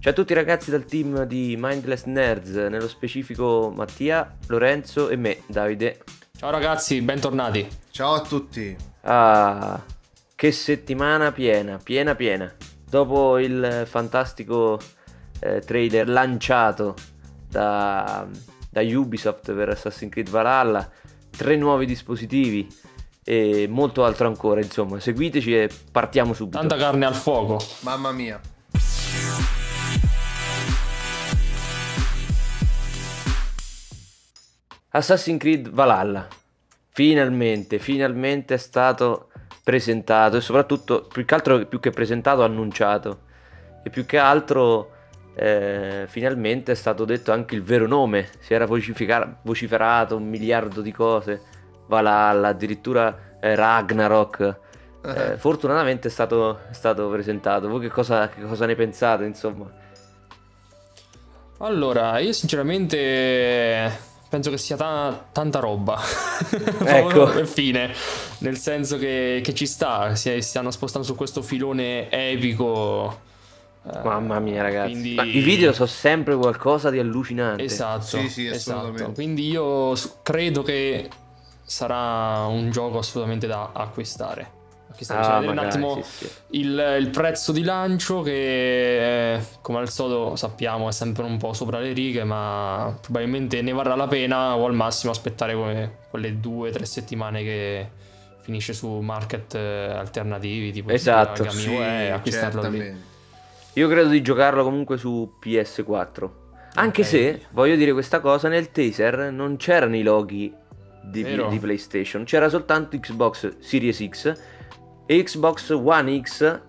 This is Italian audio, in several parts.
Ciao a tutti ragazzi dal team di Mindless Nerds, nello specifico Mattia, Lorenzo e me, Davide. Ciao ragazzi, bentornati. Ciao a tutti. Ah, che settimana piena, piena piena. Dopo il fantastico eh, trailer lanciato da, da Ubisoft per Assassin's Creed Valhalla, tre nuovi dispositivi e molto altro ancora, insomma, seguiteci e partiamo subito. Tanta carne al fuoco. Mamma mia. Assassin's Creed Valhalla. Finalmente, finalmente è stato presentato e soprattutto, più che altro, più che presentato, annunciato. E più che altro, eh, finalmente è stato detto anche il vero nome. Si era vociferato un miliardo di cose. Valhalla, addirittura eh, Ragnarok. Eh, fortunatamente è stato, è stato, presentato. Voi che cosa, che cosa ne pensate, insomma? Allora, io sinceramente penso che sia ta- tanta roba. ecco. fine. Nel senso che, che ci sta, si stiano spostando su questo filone epico. Eh, Mamma mia, ragazzi. Quindi... Ma i video sono sempre qualcosa di allucinante. Esatto. Sì, sì, esatto. Quindi io credo che sarà un gioco assolutamente da acquistare. Ah, vedere un attimo sì, sì. Il, il, prezzo di lancio che eh, come al solito sappiamo è sempre un po' sopra le righe ma probabilmente ne varrà la pena o al massimo aspettare come, quelle due o tre settimane che finisce su market eh, alternativi tipo esatto sì, e acquistarlo lì io credo di giocarlo comunque su PS4 anche okay. se voglio dire questa cosa nel taser non c'erano i loghi di, di PlayStation c'era soltanto Xbox Series X Xbox One X.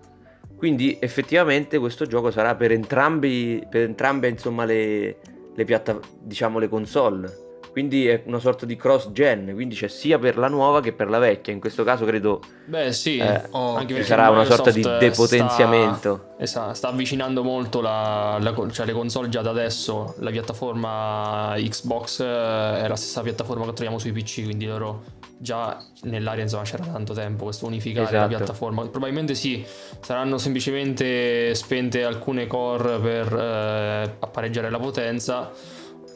Quindi effettivamente questo gioco sarà per, entrambi, per entrambe insomma, le, le, piatta- diciamo, le console. Quindi è una sorta di cross gen, quindi c'è sia per la nuova che per la vecchia. In questo caso credo Beh, sì, eh, oh, anche perché sarà una sorta di depotenziamento. Sta, esatto, sta avvicinando molto la, la, cioè le console già da adesso. La piattaforma Xbox eh, è la stessa piattaforma che troviamo sui PC, quindi loro già nell'aria insomma c'era tanto tempo questo unificare esatto. la piattaforma probabilmente sì saranno semplicemente spente alcune core per eh, appareggiare la potenza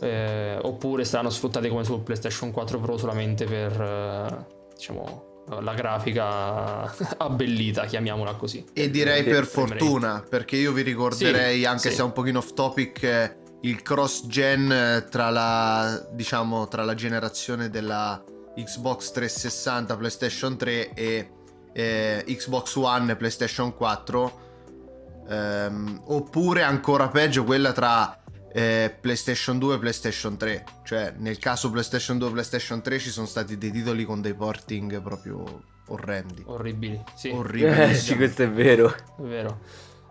eh, oppure saranno sfruttate come su PlayStation 4 Pro solamente per eh, diciamo la grafica abbellita, chiamiamola così. E direi per fortuna, perché io vi ricorderei, sì, anche sì. se è un pochino off topic, il cross gen tra la, diciamo, tra la generazione della Xbox 360, PlayStation 3 e eh, Xbox One e PlayStation 4. Ehm, oppure ancora peggio quella tra eh, PlayStation 2 e PlayStation 3. Cioè, nel caso PlayStation 2 e PlayStation 3 ci sono stati dei titoli con dei porting proprio orrendi. Orribili, sì. Orribili. Eh, sì, questo è vero. È vero.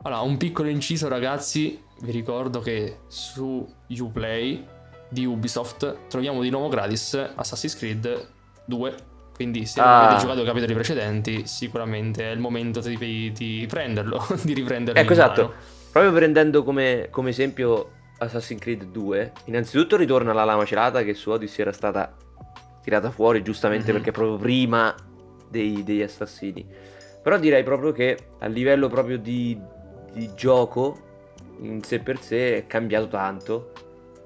Allora, un piccolo inciso, ragazzi. Vi ricordo che su Uplay di Ubisoft troviamo di nuovo gratis Assassin's Creed 2. Quindi se ah. avete giocato i capitoli precedenti, sicuramente è il momento di, di prenderlo, di riprenderlo. Ecco, esatto. Mano. Proprio prendendo come, come, esempio Assassin's Creed 2, innanzitutto ritorna la lama celata che su Odyssey era stata tirata fuori giustamente mm-hmm. perché proprio prima dei, degli assassini. Però direi proprio che a livello proprio di, di gioco in sé per sé è cambiato tanto,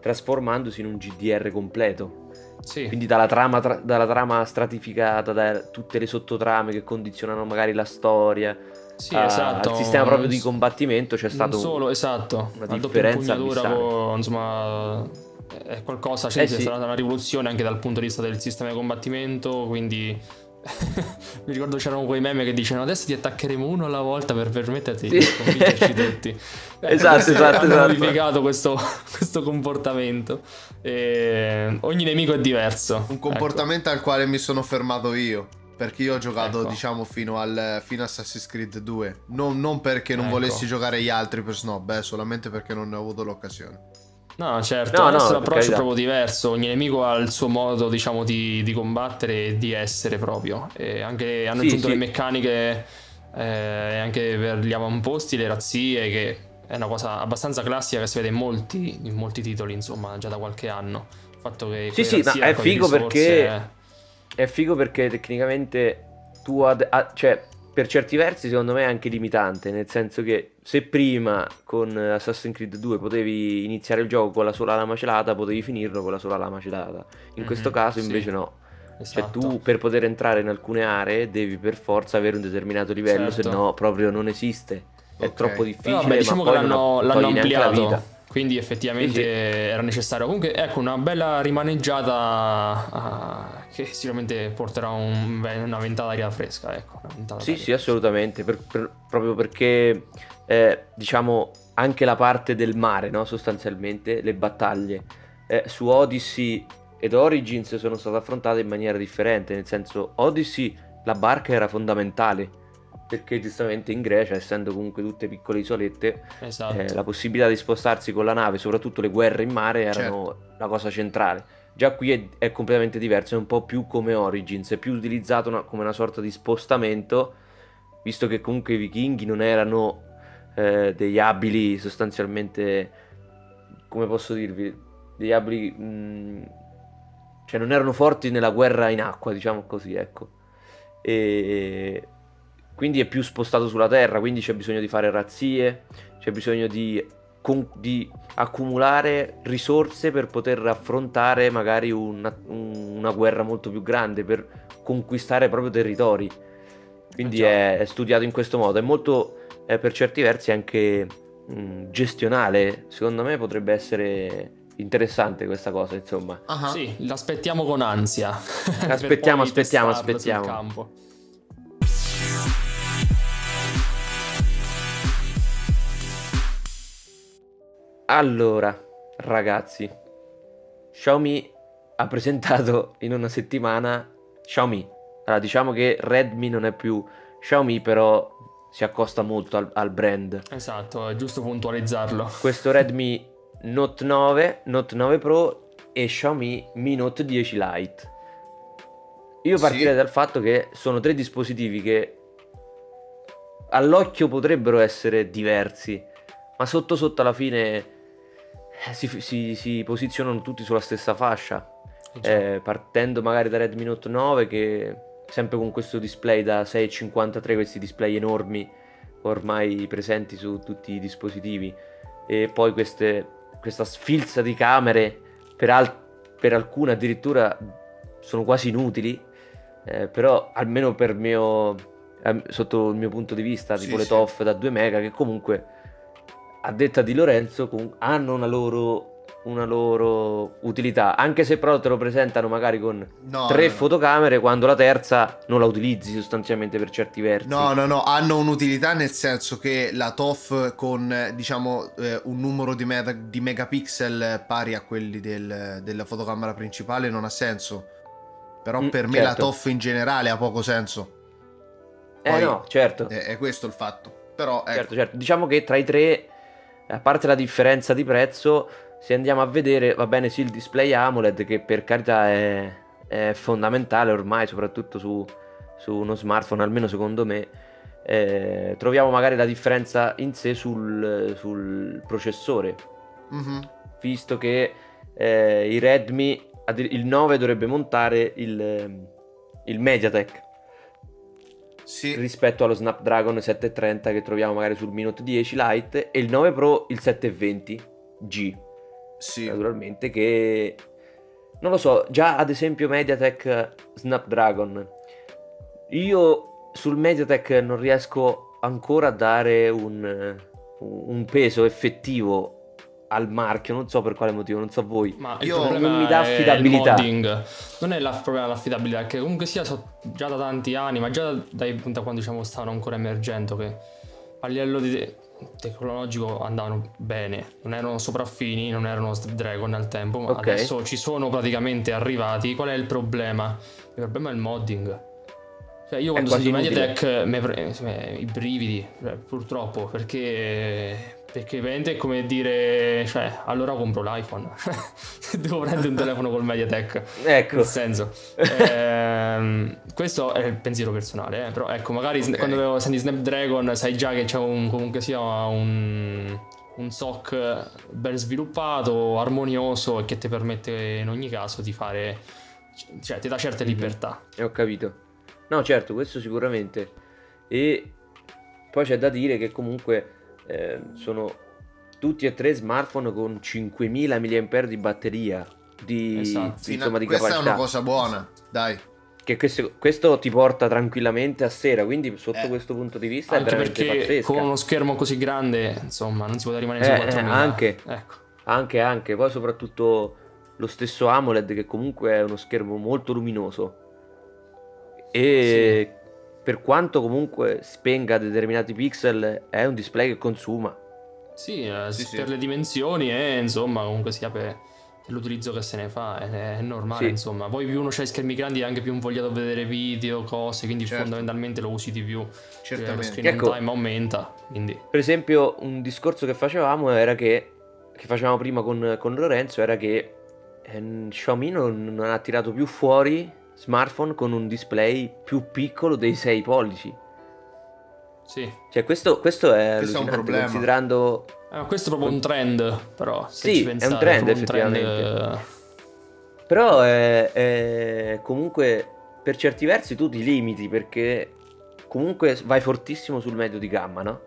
trasformandosi in un GDR completo sì. Quindi dalla trama, tra- dalla trama, stratificata, da tutte le sottotrame che condizionano magari la storia. Sì, a- esatto. Al sistema proprio di combattimento c'è stato solo, esatto. una differenza con, insomma, è qualcosa, cioè, eh, sì. stata una rivoluzione anche dal punto di vista del sistema di combattimento, quindi mi ricordo c'erano quei meme che dicevano adesso ti attaccheremo uno alla volta per permetterti sì. di sconfiggerci tutti. esatto, esatto, hanno esatto. modificato questo, questo comportamento. E ogni nemico è diverso. Un comportamento ecco. al quale mi sono fermato io. Perché io ho giocato, ecco. diciamo, fino, al, fino a Assassin's Creed 2. Non, non perché non ecco. volessi giocare gli altri per snob, eh, solamente perché non ne ho avuto l'occasione. No, certo, no, no, l'approccio è proprio diverso, ogni nemico ha il suo modo, diciamo, di, di combattere e di essere proprio. E anche hanno sì, aggiunto sì. le meccaniche eh, anche per gli avamposti, le razzie, che è una cosa abbastanza classica che si vede in molti, in molti titoli, insomma, già da qualche anno. Il fatto che sì, sì, ma è figo perché... È... è figo perché tecnicamente tu ad, a, cioè per certi versi secondo me è anche limitante, nel senso che se prima con Assassin's Creed 2 potevi iniziare il gioco con la sola lama celata, potevi finirlo con la sola lama celata. In mm-hmm, questo caso invece sì. no. Esatto. Cioè tu esatto. per poter entrare in alcune aree devi per forza avere un determinato livello, certo. se no proprio non esiste. È okay. troppo difficile. Però, beh, diciamo che l'hanno, l'hanno ampliato. Quindi effettivamente sì, sì. era necessario. Comunque, ecco, una bella rimaneggiata uh, che sicuramente porterà un, una ventata d'aria fresca. Ecco, sì, sì, assolutamente. Per, per, proprio perché, eh, diciamo, anche la parte del mare, no? sostanzialmente, le battaglie eh, su Odyssey ed Origins sono state affrontate in maniera differente. Nel senso, Odyssey, la barca era fondamentale perché giustamente in Grecia, essendo comunque tutte piccole isolette, esatto. eh, la possibilità di spostarsi con la nave, soprattutto le guerre in mare, erano certo. la cosa centrale. Già qui è, è, completamente diverso, è un po' più come Origins, è più utilizzato una, come una sorta di spostamento, visto che comunque i vichinghi non erano eh, degli abili sostanzialmente, come posso dirvi, degli abili... Mh, mm, cioè non erano forti nella guerra in acqua, diciamo così, ecco. E quindi è più spostato sulla terra, quindi c'è bisogno di fare razzie, c'è bisogno di, di accumulare risorse per poter affrontare magari una, una, guerra molto più grande, per conquistare proprio territori. Quindi è, è, studiato in questo modo, è molto è per certi versi anche mh, gestionale, secondo me potrebbe essere interessante questa cosa, insomma. Uh-huh. Sì, l'aspettiamo con ansia. Aspettiamo, aspettiamo, aspettiamo. Allora, ragazzi, Xiaomi ha presentato in una settimana Xiaomi. Allora, diciamo che Redmi non è più Xiaomi, però si accosta molto al, al brand. Esatto, è giusto puntualizzarlo. Questo Redmi Note 9, Note 9 Pro e Xiaomi Mi Note 10 Lite. Io partirei sì. dal fatto che sono tre dispositivi che all'occhio potrebbero essere diversi, ma sotto sotto alla fine si, si, si, posizionano tutti sulla stessa fascia, eh, eh partendo magari da Redmi Note 9 che sempre con questo display da 6,53, questi display enormi ormai presenti su tutti i dispositivi e poi queste, questa sfilza di camere per, al- per alcune addirittura sono quasi inutili eh, però almeno per mio eh, sotto il mio punto di vista tipo sì, le TOF da 2 mega che comunque a detta di Lorenzo, hanno una loro, una loro, utilità, anche se però te lo presentano magari con no, tre no, fotocamere no. quando la terza non la utilizzi sostanzialmente per certi versi. No, no, no, hanno un'utilità nel senso che la TOF con diciamo eh, un numero di, me- di, megapixel pari a quelli del, della fotocamera principale non ha senso. Però mm, per me certo. la TOF in generale ha poco senso. Eh, Poi, eh no, certo. È, è questo il fatto. Però, ecco. Certo, certo. Diciamo che tra i tre a parte la differenza di prezzo, se andiamo a vedere, va bene sì il display AMOLED che per carità è, è fondamentale ormai, soprattutto su, su, uno smartphone, almeno secondo me, eh, troviamo magari la differenza in sé sul, sul processore, mm-hmm. visto che eh, i Redmi, il 9 dovrebbe montare il, il MediaTek sì. rispetto allo Snapdragon 730 che troviamo magari sul Minute 10 Lite e il 9 Pro il 720G. Sì. Naturalmente che non lo so, già ad esempio MediaTek Snapdragon. Io sul MediaTek non riesco ancora a dare un, un peso effettivo al marchio, non so per quale motivo, non so voi. Ma io non mi dà affidabilità. Non è la, il problema dell'affidabilità, che comunque sia so, già da tanti anni, ma già dai punti a quando diciamo stavano ancora emergendo che a livello di tecnologico andavano bene, non erano sopraffini, non erano Snapdragon al tempo, ma okay. adesso ci sono praticamente arrivati. Qual è il problema? Il problema è il modding. Cioè io quando sento Mediatek mi pre- i brividi, cioè, purtroppo, perché perché veramente è come dire, cioè, allora compro l'iPhone. Devo prendere un telefono col MediaTek. Ecco. Nel senso. ehm, questo è il pensiero personale, eh? però ecco, magari okay. quando senti Snapdragon sai già che c'è un, comunque sia un, un SOC ben sviluppato, armonioso e che ti permette in ogni caso di fare, cioè ti dà certe mhm. libertà. E ho capito. No, certo, questo sicuramente. e poi c'è da dire che comunque eh, sono tutti e tre smartphone con 5000 mAh di batteria di, esatto. di, insomma, di questa capacità. è una cosa buona dai che questo, questo, ti porta tranquillamente a sera quindi sotto eh. questo punto di vista anche è veramente perché pazzesca. con uno schermo così grande insomma non si può rimanere eh, su 4000 eh, anche, ecco. anche anche poi soprattutto lo stesso AMOLED che comunque è uno schermo molto luminoso e sì. Per quanto comunque spenga determinati pixel è un display che consuma sì, eh, sì per sì. le dimensioni e insomma comunque sia per l'utilizzo che se ne fa è, è normale sì. insomma poi più uno c'ha i schermi grandi è anche più invogliato a vedere video cose quindi certo. fondamentalmente lo usi di più Certamente. lo screen ecco, time aumenta quindi. per esempio un discorso che facevamo era che che facevamo prima con, con Lorenzo era che eh, Xiaomi non, non, ha tirato più fuori smartphone con un display più piccolo dei 6 pollici sì cioè questo, questo è questo è un problema considerando eh, questo è proprio un trend, però. sì, è un trend è effettivamente. Un trend... Però è, è, comunque per certi versi tu ti limiti perché comunque vai fortissimo sul medio di gamma, no?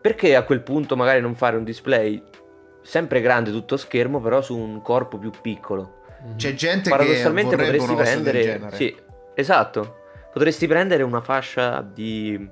Perché a quel punto magari non fare un display sempre grande tutto schermo, però su un corpo più piccolo? Mhm. C'è gente Paradossalmente che potresti prendere Sì, esatto. Potresti prendere una fascia di,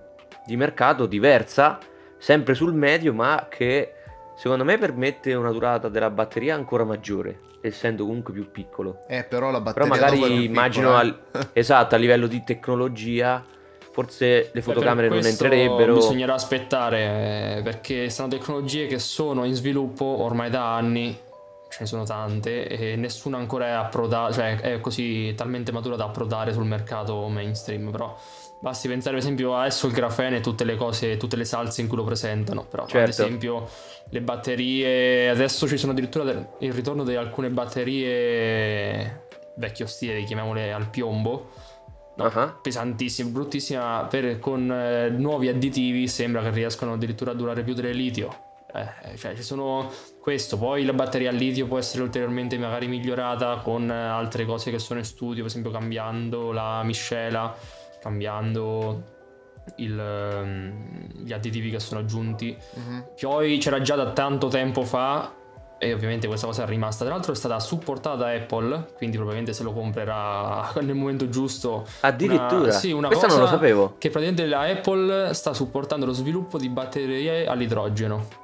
di mercato diversa sempre sul medio, ma che secondo me permette una durata della batteria ancora maggiore, essendo comunque più piccolo. Eh, però la batteria Però magari immagino piccola, eh? al, esatto, a livello di tecnologia forse le fotocamere non entrerebbero. Bisognerà aspettare eh, perché sono tecnologie che sono in sviluppo ormai da anni. Ce ne sono tante e nessuna ancora è approdata, cioè è così talmente matura da approdare sul mercato mainstream. Però Basti pensare per esempio adesso il grafene e tutte le cose, tutte le salse in cui lo presentano, però certo. ad esempio le batterie, adesso ci sono addirittura il ritorno di alcune batterie vecchio stile, chiamiamole al piombo, no, uh-huh. pesantissime, bruttissime, per, con eh, nuovi additivi sembra che riescano addirittura a durare più del litio. Eh, cioè ci sono questo, poi la batteria al litio può essere ulteriormente magari migliorata con altre cose che sono in studio, per esempio cambiando la miscela cambiando il, ehm, gli additivi che sono aggiunti. Uh-huh. Poi c'era già da tanto tempo fa e ovviamente questa cosa è rimasta. Tra l'altro è stata supportata da Apple, quindi probabilmente se lo comprerà nel momento giusto. Addirittura? Una, sì, una Questa cosa non lo sapevo. Che praticamente la Apple sta supportando lo sviluppo di batterie all'idrogeno.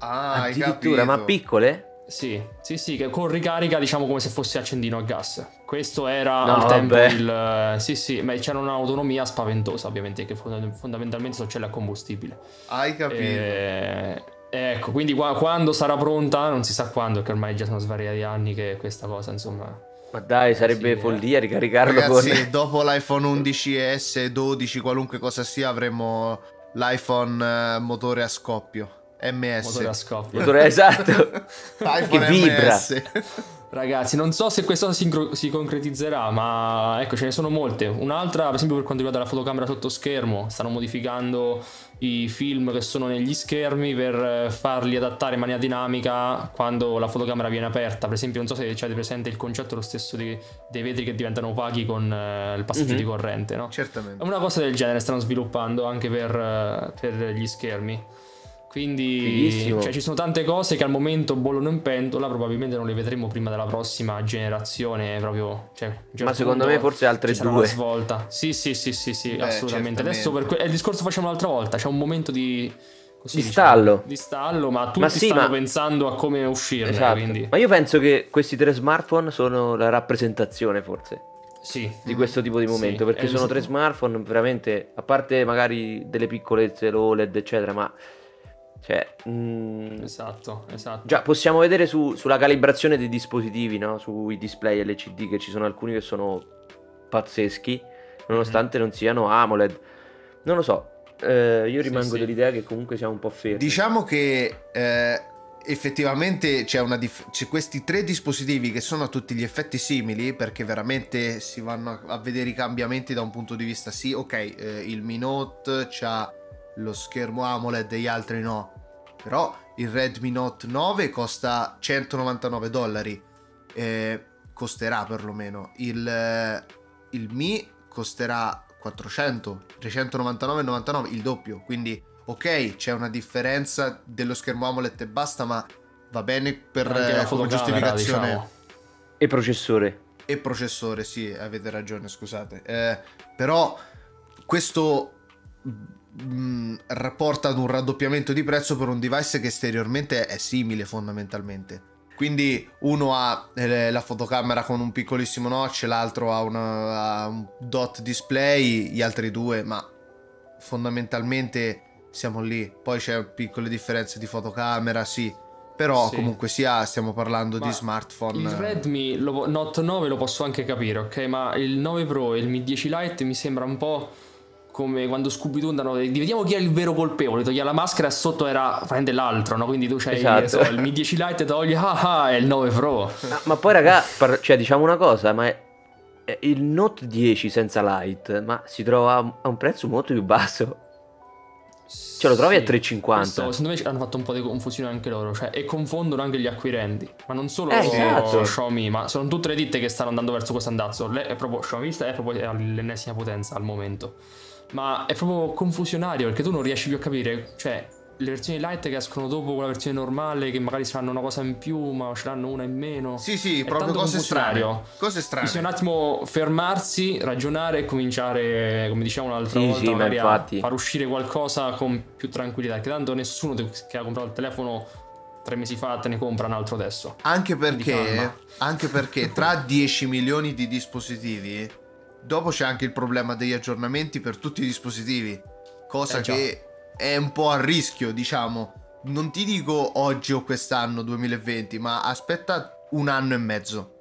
Ah, addirittura, ma piccole? Sì, sì, sì, che con ricarica diciamo come se fosse accendino a gas. Questo era no, al tempo vabbè. il... Sì, sì, ma c'era un'autonomia spaventosa ovviamente, che fondamentalmente sono celle a combustibile. Hai capito. E... Ecco, quindi quando sarà pronta, non si sa quando, che ormai già sono svariati anni che questa cosa, insomma... Ma dai, sarebbe sì, follia eh. ricaricarlo Ragazzi, con... dopo l'iPhone 11S, 12, qualunque cosa sia, avremo l'iPhone eh, motore a scoppio. MS. Motore a scoppio. Motore esatto. che vibra. MS. Ragazzi, non so se questa si, si, concretizzerà, ma ecco, ce ne sono molte. Un'altra, per esempio, per quanto riguarda la fotocamera sotto schermo, stanno modificando i film che sono negli schermi per farli adattare in maniera dinamica quando la fotocamera viene aperta. Per esempio, non so se avete presente il concetto lo stesso di, dei vetri che diventano opachi con uh, il passaggio mm-hmm. di corrente, no? Certamente. Una cosa del genere stanno sviluppando anche per, uh, per gli schermi. Quindi cioè, ci sono tante cose che al momento bollono in pentola, probabilmente non le vedremo prima della prossima generazione. Proprio, cioè, Ma secondo me forse altre due. Una svolta. Sì, sì, sì, sì, sì Beh, assolutamente. Adesso per que- il discorso facciamo un'altra volta. C'è un momento di. Così, di diciamo, stallo. Di stallo, ma tutti ma sì, stanno ma... pensando a come uscirne. Esatto. Quindi... Ma io penso che questi tre smartphone sono la rappresentazione, forse. Sì. Di questo tipo di momento. Sì. Perché sono tre smartphone veramente. A parte magari delle piccolezze, l'OLED, eccetera, ma cioè, mm, esatto, esatto. Già, possiamo vedere su, sulla calibrazione dei dispositivi, no? Sui display LCD, che ci sono alcuni che sono pazzeschi, nonostante mm. non siano AMOLED. Non lo so, eh, io rimango sì, dell'idea che comunque siamo un po' fermi. Diciamo che eh, effettivamente c'è, dif- c'è, questi tre dispositivi che sono a tutti gli effetti simili, perché veramente si vanno a vedere i cambiamenti da un punto di vista sì, ok, eh, il Mi Note c'ha lo schermo AMOLED e gli altri no. Però il Redmi Note 9 costa 199 dollari. Eh, costerà perlomeno. Il, il Mi costerà 400, 399,99, il doppio. Quindi, ok, c'è una differenza dello schermo AMOLED e basta, ma va bene per eh, come giustificazione. Diciamo. E processore. E processore, sì, avete ragione, scusate. Eh, però questo mh, mm, rapporta ad un raddoppiamento di prezzo per un device che esteriormente è simile fondamentalmente. Quindi uno ha eh, la fotocamera con un piccolissimo notch, l'altro ha, una, ha un dot display, gli altri due, ma fondamentalmente siamo lì. Poi c'è piccole differenze di fotocamera, sì. Però sì. comunque sia stiamo parlando ma di smartphone. Il Redmi lo, Note 9 lo posso anche capire, ok? Ma il 9 Pro e il Mi 10 Lite mi sembra un po' come quando Scooby-Doo andano vediamo chi è il vero colpevole toglie la maschera e sotto era prende l'altro no? quindi tu c'hai esatto. so, il Mi 10 Lite togli ah ah è il 9 Pro ma, ma poi raga par- cioè diciamo una cosa ma è, è il Note 10 senza Lite ma si trova a un prezzo molto più basso Ce lo trovi sì, a 3,50. Questo, secondo me hanno fatto un po' di confusione anche loro. Cioè, e confondono anche gli acquirenti. Ma non solo eh, esatto. Xiaomi, ma sono tutte le ditte che stanno andando verso questo andazzo. Le, è proprio Xiaomi è proprio all'ennesima potenza al momento ma è proprio confusionario perché tu non riesci più a capire, cioè le versioni light che escono dopo quella versione normale che magari saranno una cosa in più ma ce l'hanno una in meno. Sì sì è proprio cose strane cose strane. bisogna un attimo fermarsi ragionare e cominciare come diciamo un'altra sì, volta sì, magari a far uscire qualcosa con più tranquillità che tanto nessuno che ha comprato il telefono tre mesi fa te ne compra un altro adesso. Anche perché anche perché tra 10 milioni di dispositivi Dopo c'è anche il problema degli aggiornamenti per tutti i dispositivi, cosa eh, che è un po' a rischio, diciamo. Non ti dico oggi o quest'anno 2020, ma aspetta un anno e mezzo.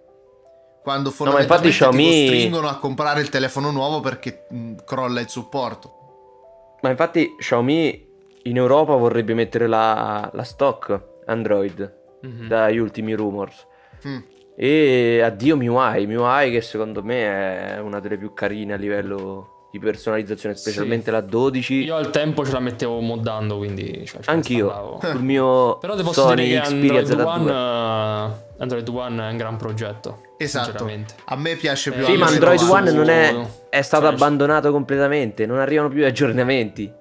Quando fondamentalmente no, Xiaomi... ti costringono a comprare il telefono nuovo perché mh, crolla il supporto. Ma infatti Xiaomi in Europa vorrebbe mettere la, la stock Android mm-hmm. dagli ultimi rumors. Mm. E addio MIUI, MIUI che secondo me è una delle più carine a livello di personalizzazione, specialmente sì. la 12. Io al tempo ce la mettevo moddando, quindi... Cioè, Anch'io, sul mio Però posso Sony dire che Android One, uh, Android One è un gran progetto. Esatto, a me piace più eh, Sì, ma Android One non è, è stato cioè, abbandonato completamente, non arrivano più aggiornamenti.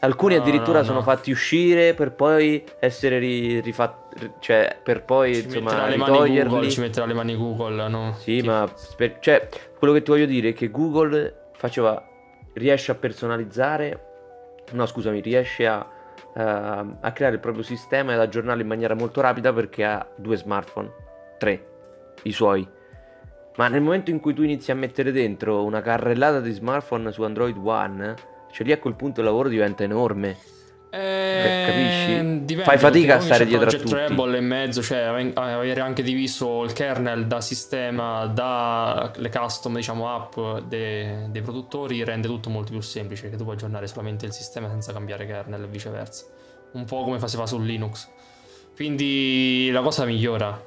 Alcuni no, addirittura no, sono fatti uscire per poi essere ri- rifatti, cioè per poi ci insomma ritoglierli. Google, ci metterà le mani Google, no? Sì, sì. ma per, cioè, quello che ti voglio dire è che Google faceva, riesce a personalizzare, no scusami, riesce a, uh, a creare il proprio sistema e ad aggiornarlo in maniera molto rapida perché ha due smartphone, tre, i suoi. Ma nel momento in cui tu inizi a mettere dentro una carrellata di smartphone su Android One cioè lì a quel punto il lavoro diventa enorme. Eh, capisci? Dipende, Fai fatica a stare dietro a tutti. Treble e mezzo, cioè avere anche diviso il kernel da sistema, dalle custom diciamo app dei, dei produttori rende tutto molto più semplice, che tu puoi aggiornare solamente il sistema senza cambiare kernel e viceversa. Un po' come faceva su Linux. Quindi la cosa migliora.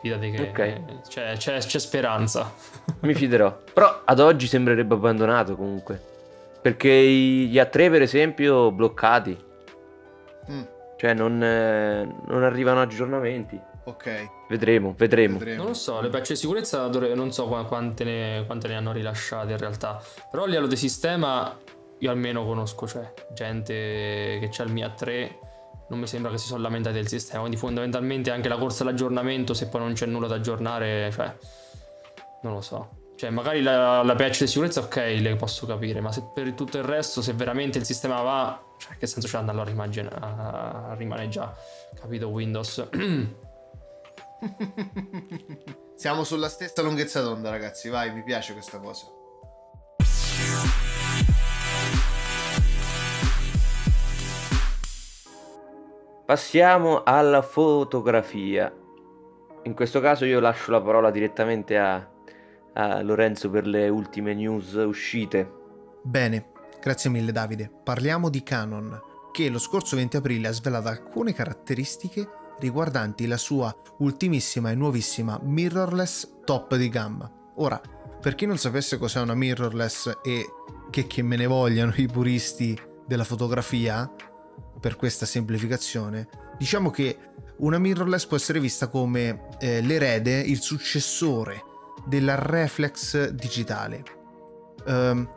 Fidati che okay. c'è, c'è, c'è speranza. Mi fiderò. Però ad oggi sembrerebbe abbandonato comunque. Perché gli A3 per esempio bloccati. Mm. Cioè non, eh, non, arrivano aggiornamenti. Ok. Vedremo, vedremo, vedremo. Non lo so, le patch di sicurezza non so quante ne, quante ne hanno rilasciate in realtà. Però a livello di sistema io almeno conosco, cioè, gente che c'ha il mio A3 non mi sembra che si sono lamentati del sistema. Quindi fondamentalmente anche la corsa all'aggiornamento, se poi non c'è nulla da aggiornare, cioè, non lo so. Cioè, magari la, la patch di sicurezza, ok, le posso capire, ma se per tutto il resto, se veramente il sistema va, cioè, che senso c'è allora rimane, rimane già, capito, Windows. Siamo sulla stessa lunghezza d'onda, ragazzi, vai, mi piace questa cosa. Passiamo alla fotografia. In questo caso io lascio la parola direttamente a a Lorenzo per le ultime news uscite. Bene, grazie mille Davide. Parliamo di Canon, che lo scorso 20 aprile ha svelato alcune caratteristiche riguardanti la sua ultimissima e nuovissima mirrorless top di gamma. Ora, per chi non sapesse cos'è una mirrorless e che, che me ne vogliano i puristi della fotografia, per questa semplificazione, diciamo che una mirrorless può essere vista come eh, l'erede, il successore della reflex digitale. Um,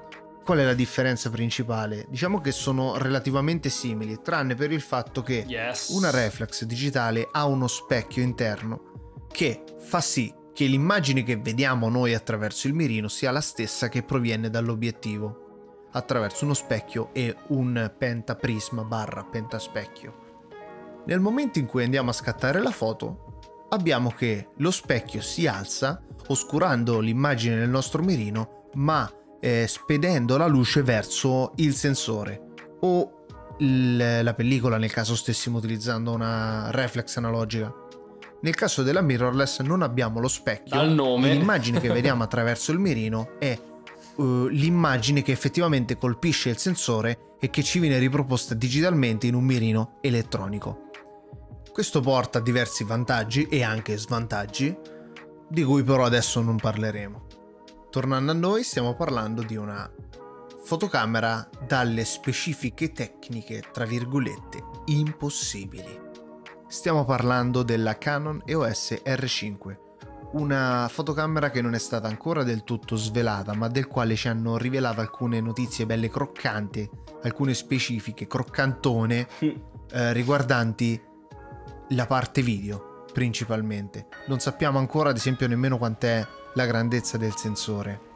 Qual è la differenza principale? Diciamo che sono relativamente simili, tranne per il fatto che yes. una reflex digitale ha uno specchio interno che fa sì che l'immagine che vediamo noi attraverso il mirino sia la stessa che proviene dall'obiettivo, attraverso uno specchio e un pentaprisma barra pentaspecchio. Nel momento in cui andiamo a scattare la foto, abbiamo che lo specchio si alza, oscurando l'immagine del nostro mirino, ma eh, spedendo la luce verso il sensore o il, la pellicola nel caso stessimo utilizzando una reflex analogica. Nel caso della mirrorless non abbiamo lo specchio, l'immagine che vediamo attraverso il mirino è uh, l'immagine che effettivamente colpisce il sensore e che ci viene riproposta digitalmente in un mirino elettronico. Questo porta a diversi vantaggi e anche svantaggi, di cui però adesso non parleremo. Tornando a noi, stiamo parlando di una fotocamera dalle specifiche tecniche, tra virgolette, impossibili. Stiamo parlando della Canon EOS R5, una fotocamera che non è stata ancora del tutto svelata, ma del quale ci hanno rivelato alcune notizie belle croccanti, alcune specifiche, croccantone, eh, riguardanti la parte video principalmente. Non sappiamo ancora, ad esempio, nemmeno quant'è la grandezza del sensore.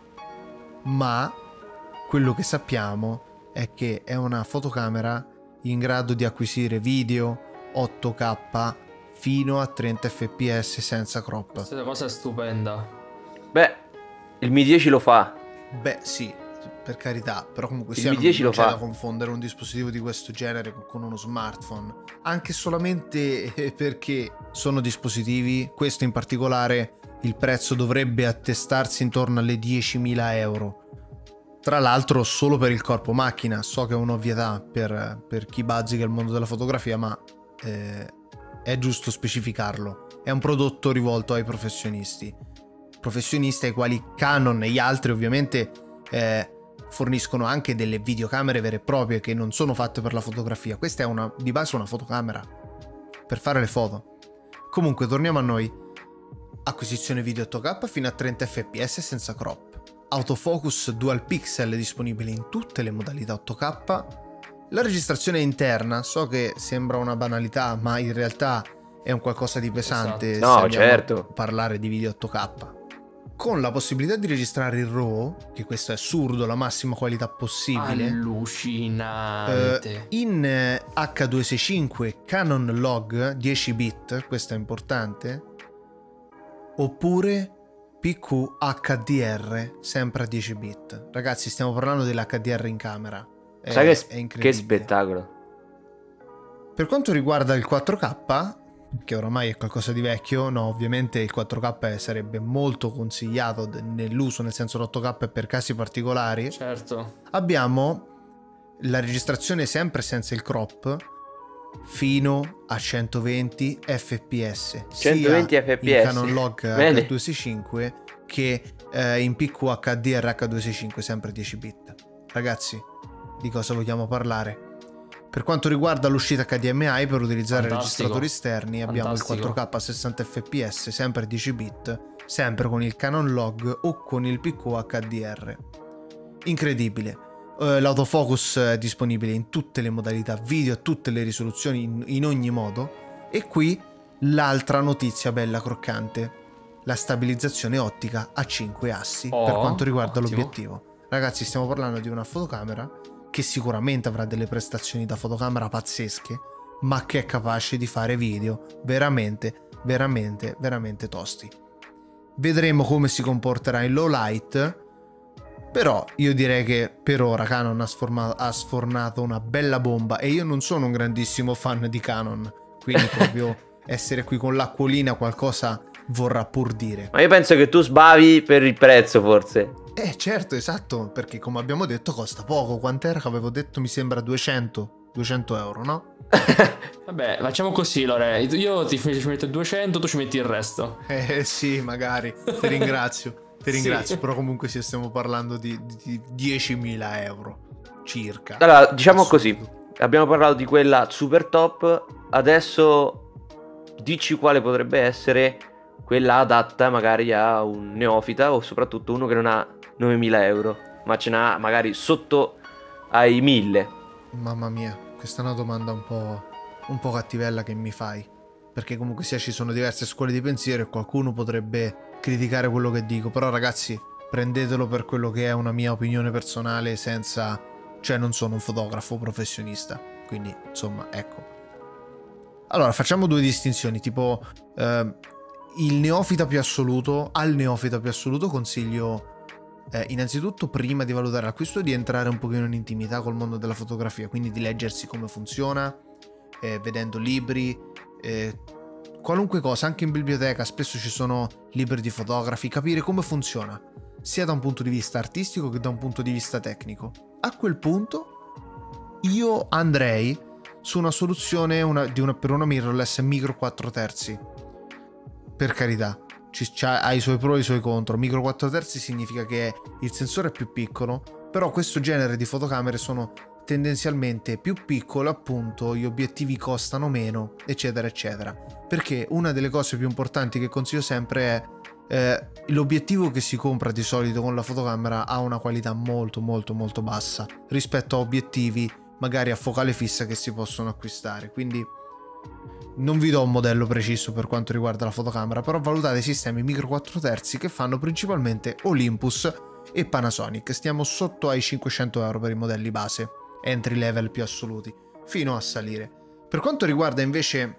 Ma quello che sappiamo è che è una fotocamera in grado di acquisire video 8K fino a 30 fps senza crop. Questa cosa è stupenda. Beh, il Mi 10 lo fa. Beh, sì, per carità, però comunque il sia 10 non lo fa. da confondere un dispositivo di questo genere con uno smartphone, anche solamente perché sono dispositivi, questo in particolare il prezzo dovrebbe attestarsi intorno alle 10.000 euro. Tra l'altro solo per il corpo macchina, so che è un'ovvietà per, per chi bazzica il mondo della fotografia, ma eh, è giusto specificarlo. È un prodotto rivolto ai professionisti. Professionisti ai quali Canon e gli altri ovviamente eh, forniscono anche delle videocamere vere e proprie che non sono fatte per la fotografia. Questa è una, di base una fotocamera per fare le foto. Comunque torniamo a noi acquisizione video 8K fino a 30 fps senza crop, autofocus dual pixel disponibile in tutte le modalità 8K, la registrazione interna, so che sembra una banalità, ma in realtà è un qualcosa di pesante esatto. no, certo. parlare di video 8K. Con la possibilità di registrare il RAW, che questo è assurdo, la massima qualità possibile. Allucinante. Eh, in H265 Canon Log 10 bit, questo è importante oppure PQ HDR sempre a 10 bit. Ragazzi, stiamo parlando dell'HDR in camera. È, Sai che, che spettacolo. Per quanto riguarda il 4K, che oramai è qualcosa di vecchio, no, ovviamente il 4K sarebbe molto consigliato nell'uso, nel senso l'8K è per casi particolari. Certo. Abbiamo la registrazione sempre senza il crop, fino a 120 fps 120 fps in Canon Log H265 che eh, in PQ HDR H265 sempre 10 bit. Ragazzi di cosa vogliamo parlare per quanto riguarda l'uscita HDMI per utilizzare Fantastico. registratori esterni abbiamo Fantastico. il 4K a 60 fps sempre 10 bit sempre con il Canon Log o con il PQ HDR incredibile Uh, l'autofocus è disponibile in tutte le modalità video, a tutte le risoluzioni, in, in, ogni modo. E qui l'altra notizia bella croccante, la stabilizzazione ottica a 5 assi oh, per quanto riguarda ottimo. l'obiettivo. Ragazzi, stiamo parlando di una fotocamera che sicuramente avrà delle prestazioni da fotocamera pazzesche, ma che è capace di fare video veramente, veramente, veramente tosti. Vedremo come si comporterà in low light però io direi che per ora Canon ha, sforma- ha, sfornato una bella bomba e io non sono un grandissimo fan di Canon, quindi proprio essere qui con l'acquolina qualcosa vorrà pur dire. Ma io penso che tu sbavi per il prezzo forse. Eh certo, esatto, perché come abbiamo detto costa poco, quant'era che avevo detto mi sembra 200, 200 euro, no? Vabbè, facciamo così Lore, io ti ci metto 200, tu ci metti il resto. Eh sì, magari, ti ringrazio. Ti ringrazio, sì. però comunque sì, stiamo parlando di, di 10.000 euro circa. Allora, diciamo così, abbiamo parlato di quella super top, adesso dici quale potrebbe essere quella adatta magari a un neofita o soprattutto uno che non ha 9.000 euro. ma ce n'ha magari sotto ai 1000. Mamma mia, questa è una domanda un po', un po' cattivella che mi fai. Perché comunque sia ci sono diverse scuole di pensiero e qualcuno potrebbe criticare quello che dico. Però ragazzi, prendetelo per quello che è una mia opinione personale senza... Cioè non sono un fotografo professionista. Quindi insomma, ecco. Allora, facciamo due distinzioni, tipo eh, il neofita più assoluto, al neofita più assoluto consiglio eh, innanzitutto prima di valutare l'acquisto di entrare un pochino in intimità col mondo della fotografia, quindi di leggersi come funziona, eh, vedendo libri, eh, qualunque cosa, anche in biblioteca spesso ci sono libri di fotografi, capire come funziona, sia da un punto di vista artistico che da un punto di vista tecnico. A quel punto io andrei su una soluzione una, una, per una mirrorless micro 4 terzi. Per carità, ha i suoi pro e i suoi contro. Micro 4 terzi significa che il sensore è più piccolo, però questo genere di fotocamere sono tendenzialmente più piccole, appunto, gli obiettivi costano meno, eccetera, eccetera. Perché una delle cose più importanti che consiglio sempre è eh, l'obiettivo che si compra di solito con la fotocamera ha una qualità molto molto molto bassa rispetto a obiettivi magari a focale fissa che si possono acquistare. Quindi non vi do un modello preciso per quanto riguarda la fotocamera, però valutate i sistemi micro 4 terzi che fanno principalmente Olympus e Panasonic. Stiamo sotto ai 500 euro per i modelli base, entry level più assoluti, fino a salire. Per quanto riguarda invece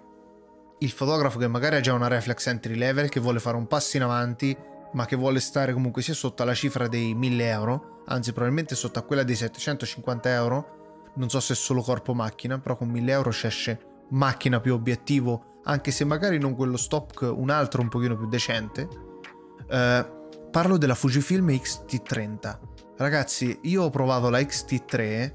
il fotografo che magari ha già una reflex entry level, che vuole fare un passo in avanti, ma che vuole stare comunque sia sotto alla cifra dei 1000 euro, anzi probabilmente sotto a quella dei 750 euro, non so se è solo corpo macchina, però con 1000 euro ci esce macchina più obiettivo, anche se magari non quello stock, un altro un pochino più decente. Eh, parlo della Fujifilm X-T30. Ragazzi, io ho provato la XT3,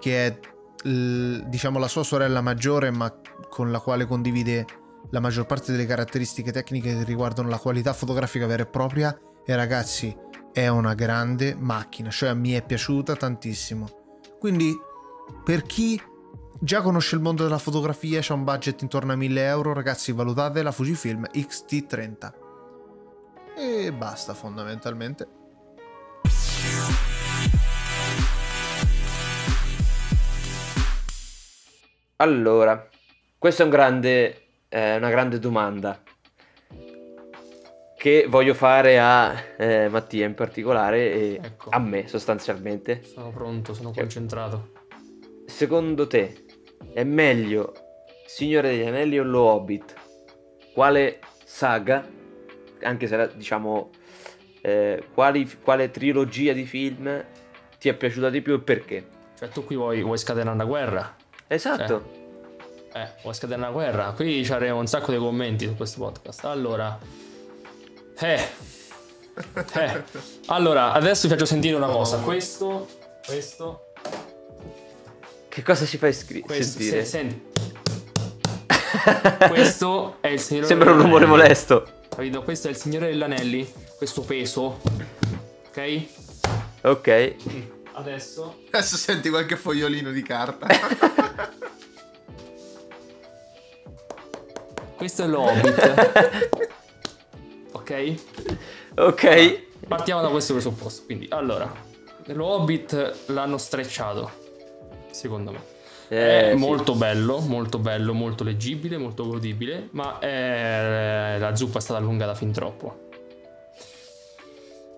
che è diciamo la sua sorella maggiore, ma con la quale condivide la maggior parte delle caratteristiche tecniche che riguardano la qualità fotografica vera e propria. E ragazzi, è una grande macchina, cioè mi è piaciuta tantissimo. Quindi per chi già conosce il mondo della fotografia, c'è un budget intorno a 1000 euro, ragazzi valutate la Fujifilm X-T30. E basta fondamentalmente. Allora, questa è un grande, eh, una grande domanda che voglio fare a eh, Mattia in particolare e ecco. a me sostanzialmente. Sono pronto, sono concentrato secondo te è meglio Signore degli Anelli o Lo Hobbit? Quale saga, anche se diciamo, eh, quali, quale trilogia di film ti è piaciuta di più e perché? Cioè tu qui vuoi, vuoi scatenare una guerra? Esatto. Cioè, eh, vuoi scatenare una guerra? Qui ci avremo un sacco di commenti su questo podcast. Allora, eh, eh. Allora, adesso vi faccio sentire una cosa. Questo, questo che cosa ci fai scri- Questo, sentire? Se, senti. Questo è il Signore Sembra un rumore molesto. Capito? Questo è il Signore dell'Anelli. Questo peso. Ok? Ok. Adesso. Adesso senti qualche fogliolino di carta. Questo è l'Hobbit. ok? Ok. Allora, partiamo da questo presupposto. Quindi, allora, lo Hobbit l'hanno strecciato secondo me. Eh, è sì. molto bello, molto bello, molto leggibile, molto godibile, ma è... la zuppa è stata allungata fin troppo.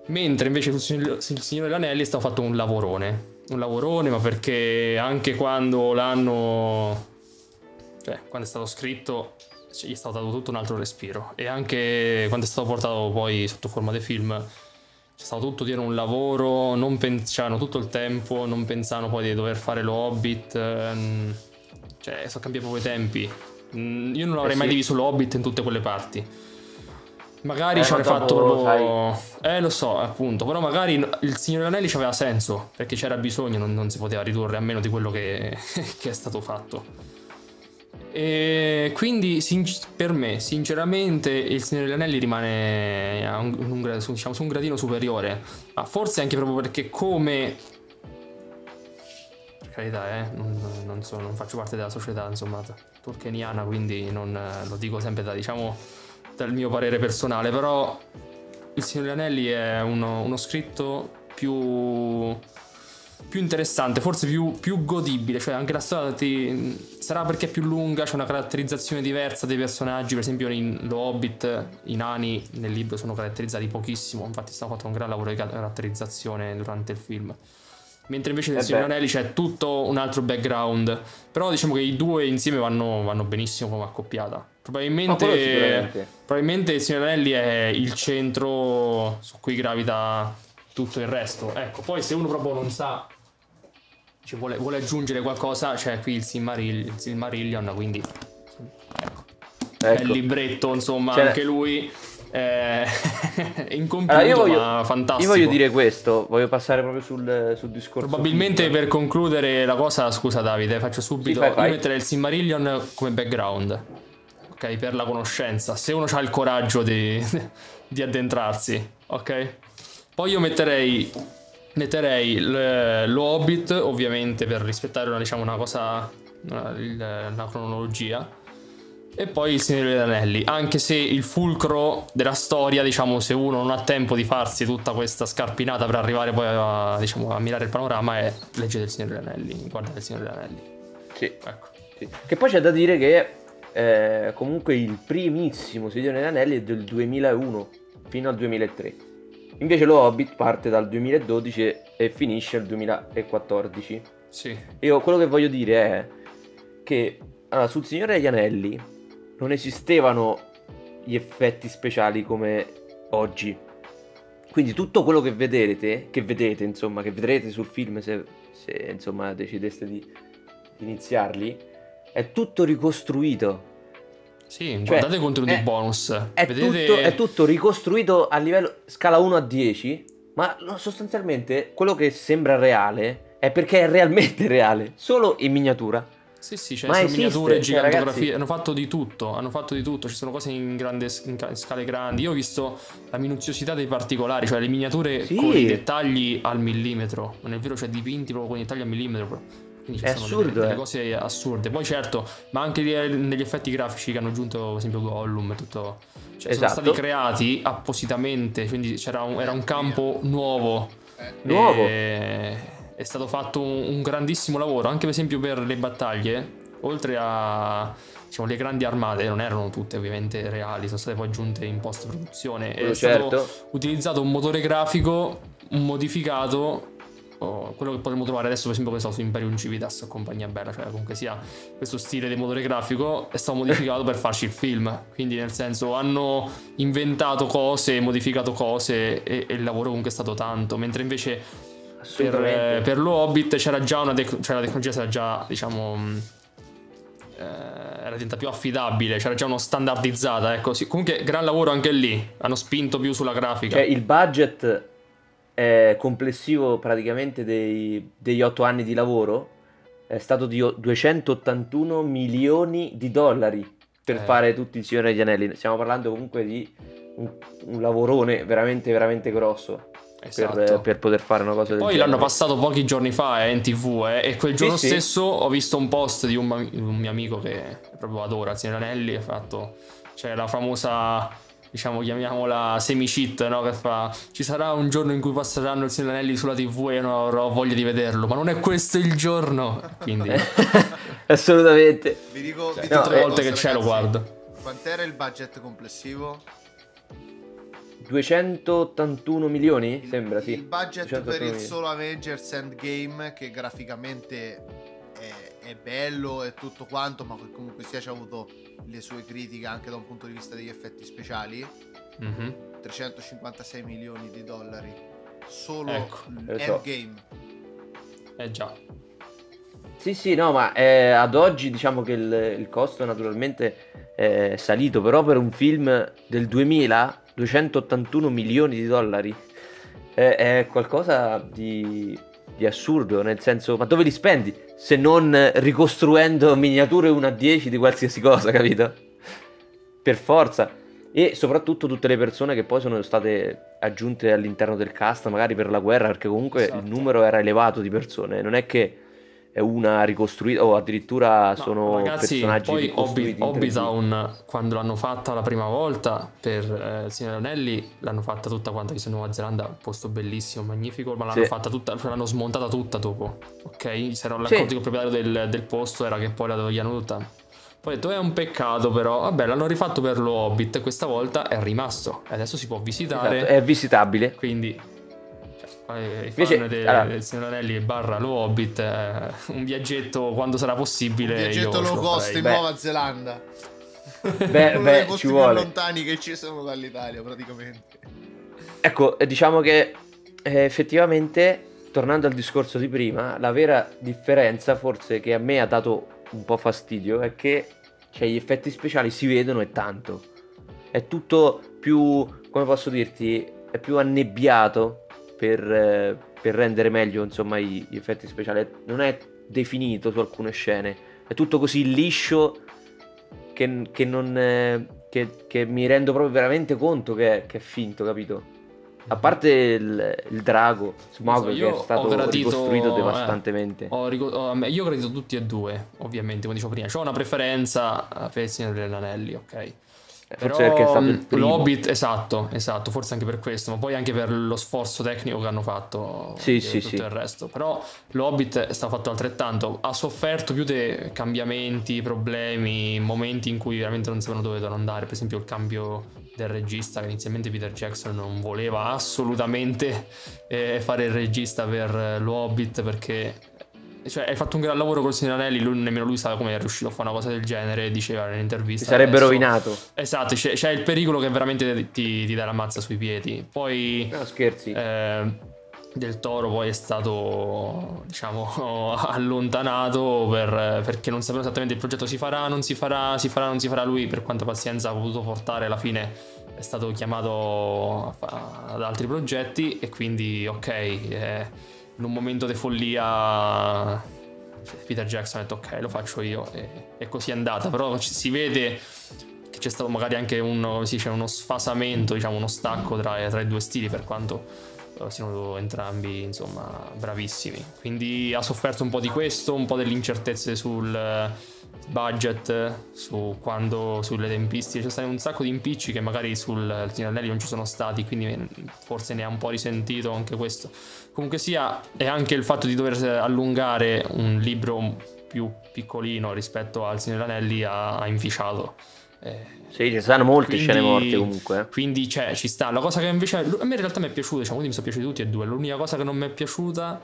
Mentre invece sul Signore degli Anelli è stato fatto un lavorone. Un lavorone, ma perché anche quando l'hanno... Cioè, quando è stato scritto, gli è stato dato tutto un altro respiro. E anche quando è stato portato poi sotto forma di film c'è stato tutto dietro un lavoro, non pensavano tutto il tempo, non pensavano poi di dover fare lo Hobbit, ehm, cioè sono cambiati proprio i tempi. Mm, io non avrei eh mai diviso lo Hobbit in tutte quelle parti. Magari eh, ci avrei fatto proprio... Eh lo so, appunto, però magari il Signore Anelli ci aveva senso, perché c'era bisogno, non, non, si poteva ridurre a meno di quello che, che è stato fatto. E quindi per me, sinceramente, il Signore degli Anelli rimane un, un, diciamo, su un gradino superiore. Ma forse anche proprio perché come... Per carità, eh, non, non, so, non faccio parte della società, insomma, turkeniana, quindi non, lo dico sempre da, diciamo, dal mio parere personale, però il Signore degli Anelli è uno, uno scritto più più interessante, forse più, più, godibile, cioè anche la storia ti... sarà perché è più lunga, c'è una caratterizzazione diversa dei personaggi, per esempio in Lo Hobbit i nani nel libro sono caratterizzati pochissimo, infatti sta fatto un gran lavoro di caratterizzazione durante il film. Mentre invece nel eh Signore Anelli c'è tutto un altro background. Però diciamo che i due insieme vanno, vanno benissimo come accoppiata. Probabilmente, probabilmente il Signore Anelli è il centro su cui gravita tutto il resto. Ecco, poi se uno proprio non sa, cioè vuole, vuole aggiungere qualcosa, c'è qui il, Silmaril- il Silmarillion, quindi ecco. ecco. il libretto, insomma, cioè, anche lui è incompiuto, allora, io voglio, ma fantastico. Io voglio dire questo, voglio passare proprio sul, sul discorso. Probabilmente per concludere la cosa, scusa Davide, faccio subito, sì, fai, fai. io metterei il Silmarillion come background. Ok, per la conoscenza, se uno ha il coraggio di, di addentrarsi, ok? Poi io metterei, metterei lo Hobbit, ovviamente per rispettare una, diciamo, una cosa, una, una cronologia. E poi il Signore degli Anelli, anche se il fulcro della storia, diciamo, se uno non ha tempo di farsi tutta questa scarpinata per arrivare poi a, diciamo, a mirare il panorama, è leggere il Signore degli Anelli, guardate il Signore degli Anelli. Sì, ecco. Sì. Che poi c'è da dire che eh, comunque il primissimo Signore degli Anelli è del 2001 fino al 2003. Invece lo Hobbit parte dal 2012 e finisce nel 2014. Sì. Io quello che voglio dire è che allora, sul Signore degli Anelli non esistevano gli effetti speciali come oggi. Quindi tutto quello che vedete, che vedete, insomma, che vedrete sul film se, se insomma decideste di iniziarli, è tutto ricostruito. Sì, cioè, guardate i contenuti bonus. È, Vedete... tutto, è, tutto, ricostruito a livello scala 1 a 10, ma sostanzialmente quello che sembra reale è perché è realmente reale, solo in miniatura. Sì, sì, cioè, sono miniature, cioè, gigantografie, ragazzi... hanno fatto di tutto, hanno fatto di tutto, ci sono cose in, grande, in scale grandi. Io ho visto la minuziosità dei particolari, cioè le miniature sì. con i dettagli al millimetro, non è vero, cioè dipinti proprio con i dettagli al millimetro. Quindi ci è sono assurdo, delle, delle, eh. cose assurde. Poi certo, ma anche negli effetti grafici che hanno aggiunto, per esempio Gollum e tutto. Cioè, esatto. sono stati creati appositamente, quindi un, era un campo nuovo. Nuovo. E, è stato fatto un, un, grandissimo lavoro, anche per esempio per le battaglie, oltre a diciamo, le grandi armate, non erano tutte ovviamente reali, sono state poi aggiunte in post produzione. È certo. stato utilizzato un motore grafico modificato quello che potremmo trovare adesso per esempio questo su Imperium Civitas o compagnia bella cioè comunque sia questo stile di motore grafico è stato modificato per farci il film quindi nel senso hanno inventato cose modificato cose e, e il lavoro comunque è stato tanto mentre invece per, per, lo Hobbit c'era già una tec- cioè la tecnologia era già diciamo eh, era diventata più affidabile, c'era già uno standardizzata, ecco. Comunque gran lavoro anche lì, hanno spinto più sulla grafica. Cioè il budget eh, complessivo praticamente dei, degli otto anni di lavoro è stato di 281 milioni di dollari per eh. fare tutti il Signore degli Anelli. Stiamo parlando comunque di un, un lavorone veramente, veramente grosso. Esatto. Per, per, poter fare una cosa del Poi genere. l'hanno passato pochi giorni fa eh, in tv eh, e quel giorno sì, stesso sì. ho visto un post di un, un, mio amico che proprio adora Signore Anelli. Ha fatto c'è la famosa diciamo chiamiamola semi-cheat, no? Che fa ci sarà un giorno in cui passeranno il Signore Anelli sulla TV e io non avrò voglia di vederlo, ma non è questo il giorno. Quindi assolutamente. Vi dico, cioè, vi dico tutte le volte che c'è lo guardo. Quant'era il budget complessivo? 281 milioni? Sembra sì. Il budget per il solo Avengers Endgame che graficamente è, bello e tutto quanto, ma comunque sia ci ha avuto le sue critiche anche da un punto di vista degli effetti speciali. Mm-hmm. 356 milioni di dollari solo ecco, Endgame. Eh già. Sì, sì, no, ma eh, ad oggi diciamo che il, il, costo naturalmente è salito, però per un film del 2000, 281 milioni di dollari, è, è qualcosa di, di assurdo, nel senso, ma dove li spendi? Se non ricostruendo miniature 1 a 10 di qualsiasi cosa, capito? Per forza. E soprattutto tutte le persone che poi sono state aggiunte all'interno del cast, magari per la guerra, perché comunque esatto. il numero era elevato di persone. Non è che è una ricostruita o addirittura sono ragazzi, personaggi poi Hobby, Hobbytown quando l'hanno fatta la prima volta per eh, il Signore Anelli l'hanno fatta tutta quanta in Nuova Zelanda un posto bellissimo magnifico ma l'hanno sì. fatta tutta l'hanno smontata tutta dopo ok? Si erano l'accordo sì. il proprietario del, del, posto era che poi la togliano tutta. Poi ho detto è un peccato però vabbè l'hanno rifatto per lo Hobbit questa volta è rimasto e adesso si può visitare esatto, è visitabile. Quindi i Invece, fan de, allora, del Signore Anelli barra lo Hobbit eh, un viaggetto quando sarà possibile un viaggetto low cost in beh. Nuova Zelanda beh, uno beh, dei posti più vuole. lontani che ci sono dall'Italia praticamente ecco diciamo che eh, effettivamente tornando al discorso di prima la vera differenza forse che a me ha dato un po' fastidio è che cioè, gli effetti speciali si vedono e tanto è tutto più come posso dirti è più annebbiato per, eh, per rendere meglio insomma, gli, effetti speciali. Non è definito su alcune scene, è tutto così liscio che, che, non, eh, che, che mi rendo proprio veramente conto che, è finto, capito? A parte il, il drago, Smog so, che è stato gradito, ricostruito eh, devastantemente. Ho, ho, io ho gradito tutti e due, ovviamente, come dicevo prima. Ho una preferenza per il Signore degli Anelli, ok? Forse Però, perché è stato il mm, primo. L'Hobbit, esatto, esatto, forse anche per questo, ma poi anche per lo sforzo tecnico che hanno fatto sì, sì, tutto sì. il resto. Però l'Hobbit è stato fatto altrettanto, ha sofferto più dei cambiamenti, problemi, momenti in cui veramente non sapevano dove dovevano andare, per esempio il cambio del regista che inizialmente Peter Jackson non voleva assolutamente eh, fare il regista per l'Hobbit perché cioè, hai fatto un gran lavoro col Signore lui, nemmeno lui sa come è riuscito a fare una cosa del genere, diceva nell'intervista. Si sarebbe adesso. rovinato. Esatto, c'è, c'è, il pericolo che veramente ti, ti dà la mazza sui piedi. Poi... No, scherzi. Eh, del Toro poi è stato diciamo allontanato per, perché non sapeva esattamente il progetto si farà, non si farà, si farà, non si farà lui per quanta pazienza ha potuto portare alla fine è stato chiamato ad altri progetti e quindi ok eh, in un momento di follia Peter Jackson ha detto ok lo faccio io. E, e così è andata. Però si vede che c'è stato magari anche uno, sì, uno sfasamento diciamo uno stacco tra, tra, i due stili per quanto eh, siano entrambi insomma bravissimi. Quindi ha sofferto un po' di questo un po' delle incertezze sul budget su quando, sulle tempistiche c'è stato un sacco di impicci che magari sul Tinanelli non ci sono stati quindi forse ne ha un po' risentito anche questo comunque sia è anche il fatto di dover allungare un libro più piccolino rispetto al Signore Anelli ha, ha inficiato eh, sì, ci stanno molte quindi, scene morte comunque. Eh. Quindi cioè, ci sta. La cosa che invece. A me in realtà mi è piaciuta, diciamo, quindi mi sono piaciuti tutti e due. L'unica cosa che non mi è piaciuta,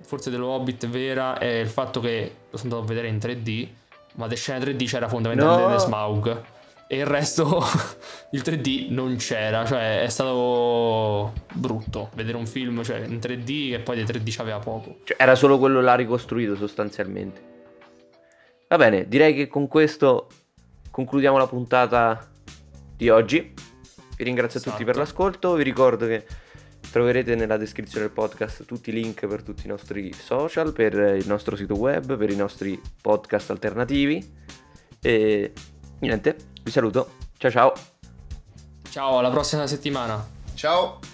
forse dello Hobbit vera, è il fatto che lo sono andato a vedere in 3D ma The Scene 3D c'era fondamentalmente no. Smaug e il resto il 3D non c'era, cioè è stato brutto vedere un film cioè, in 3D che poi di 3D c'aveva poco. Cioè, era solo quello là ricostruito sostanzialmente. Va bene, direi che con questo concludiamo la puntata di oggi. Vi ringrazio esatto. a tutti per esatto. l'ascolto, vi ricordo che Troverete nella descrizione del podcast tutti i link per tutti i nostri social, per il nostro sito web, per i nostri podcast alternativi. E niente, vi saluto. Ciao ciao. Ciao, alla prossima settimana. Ciao.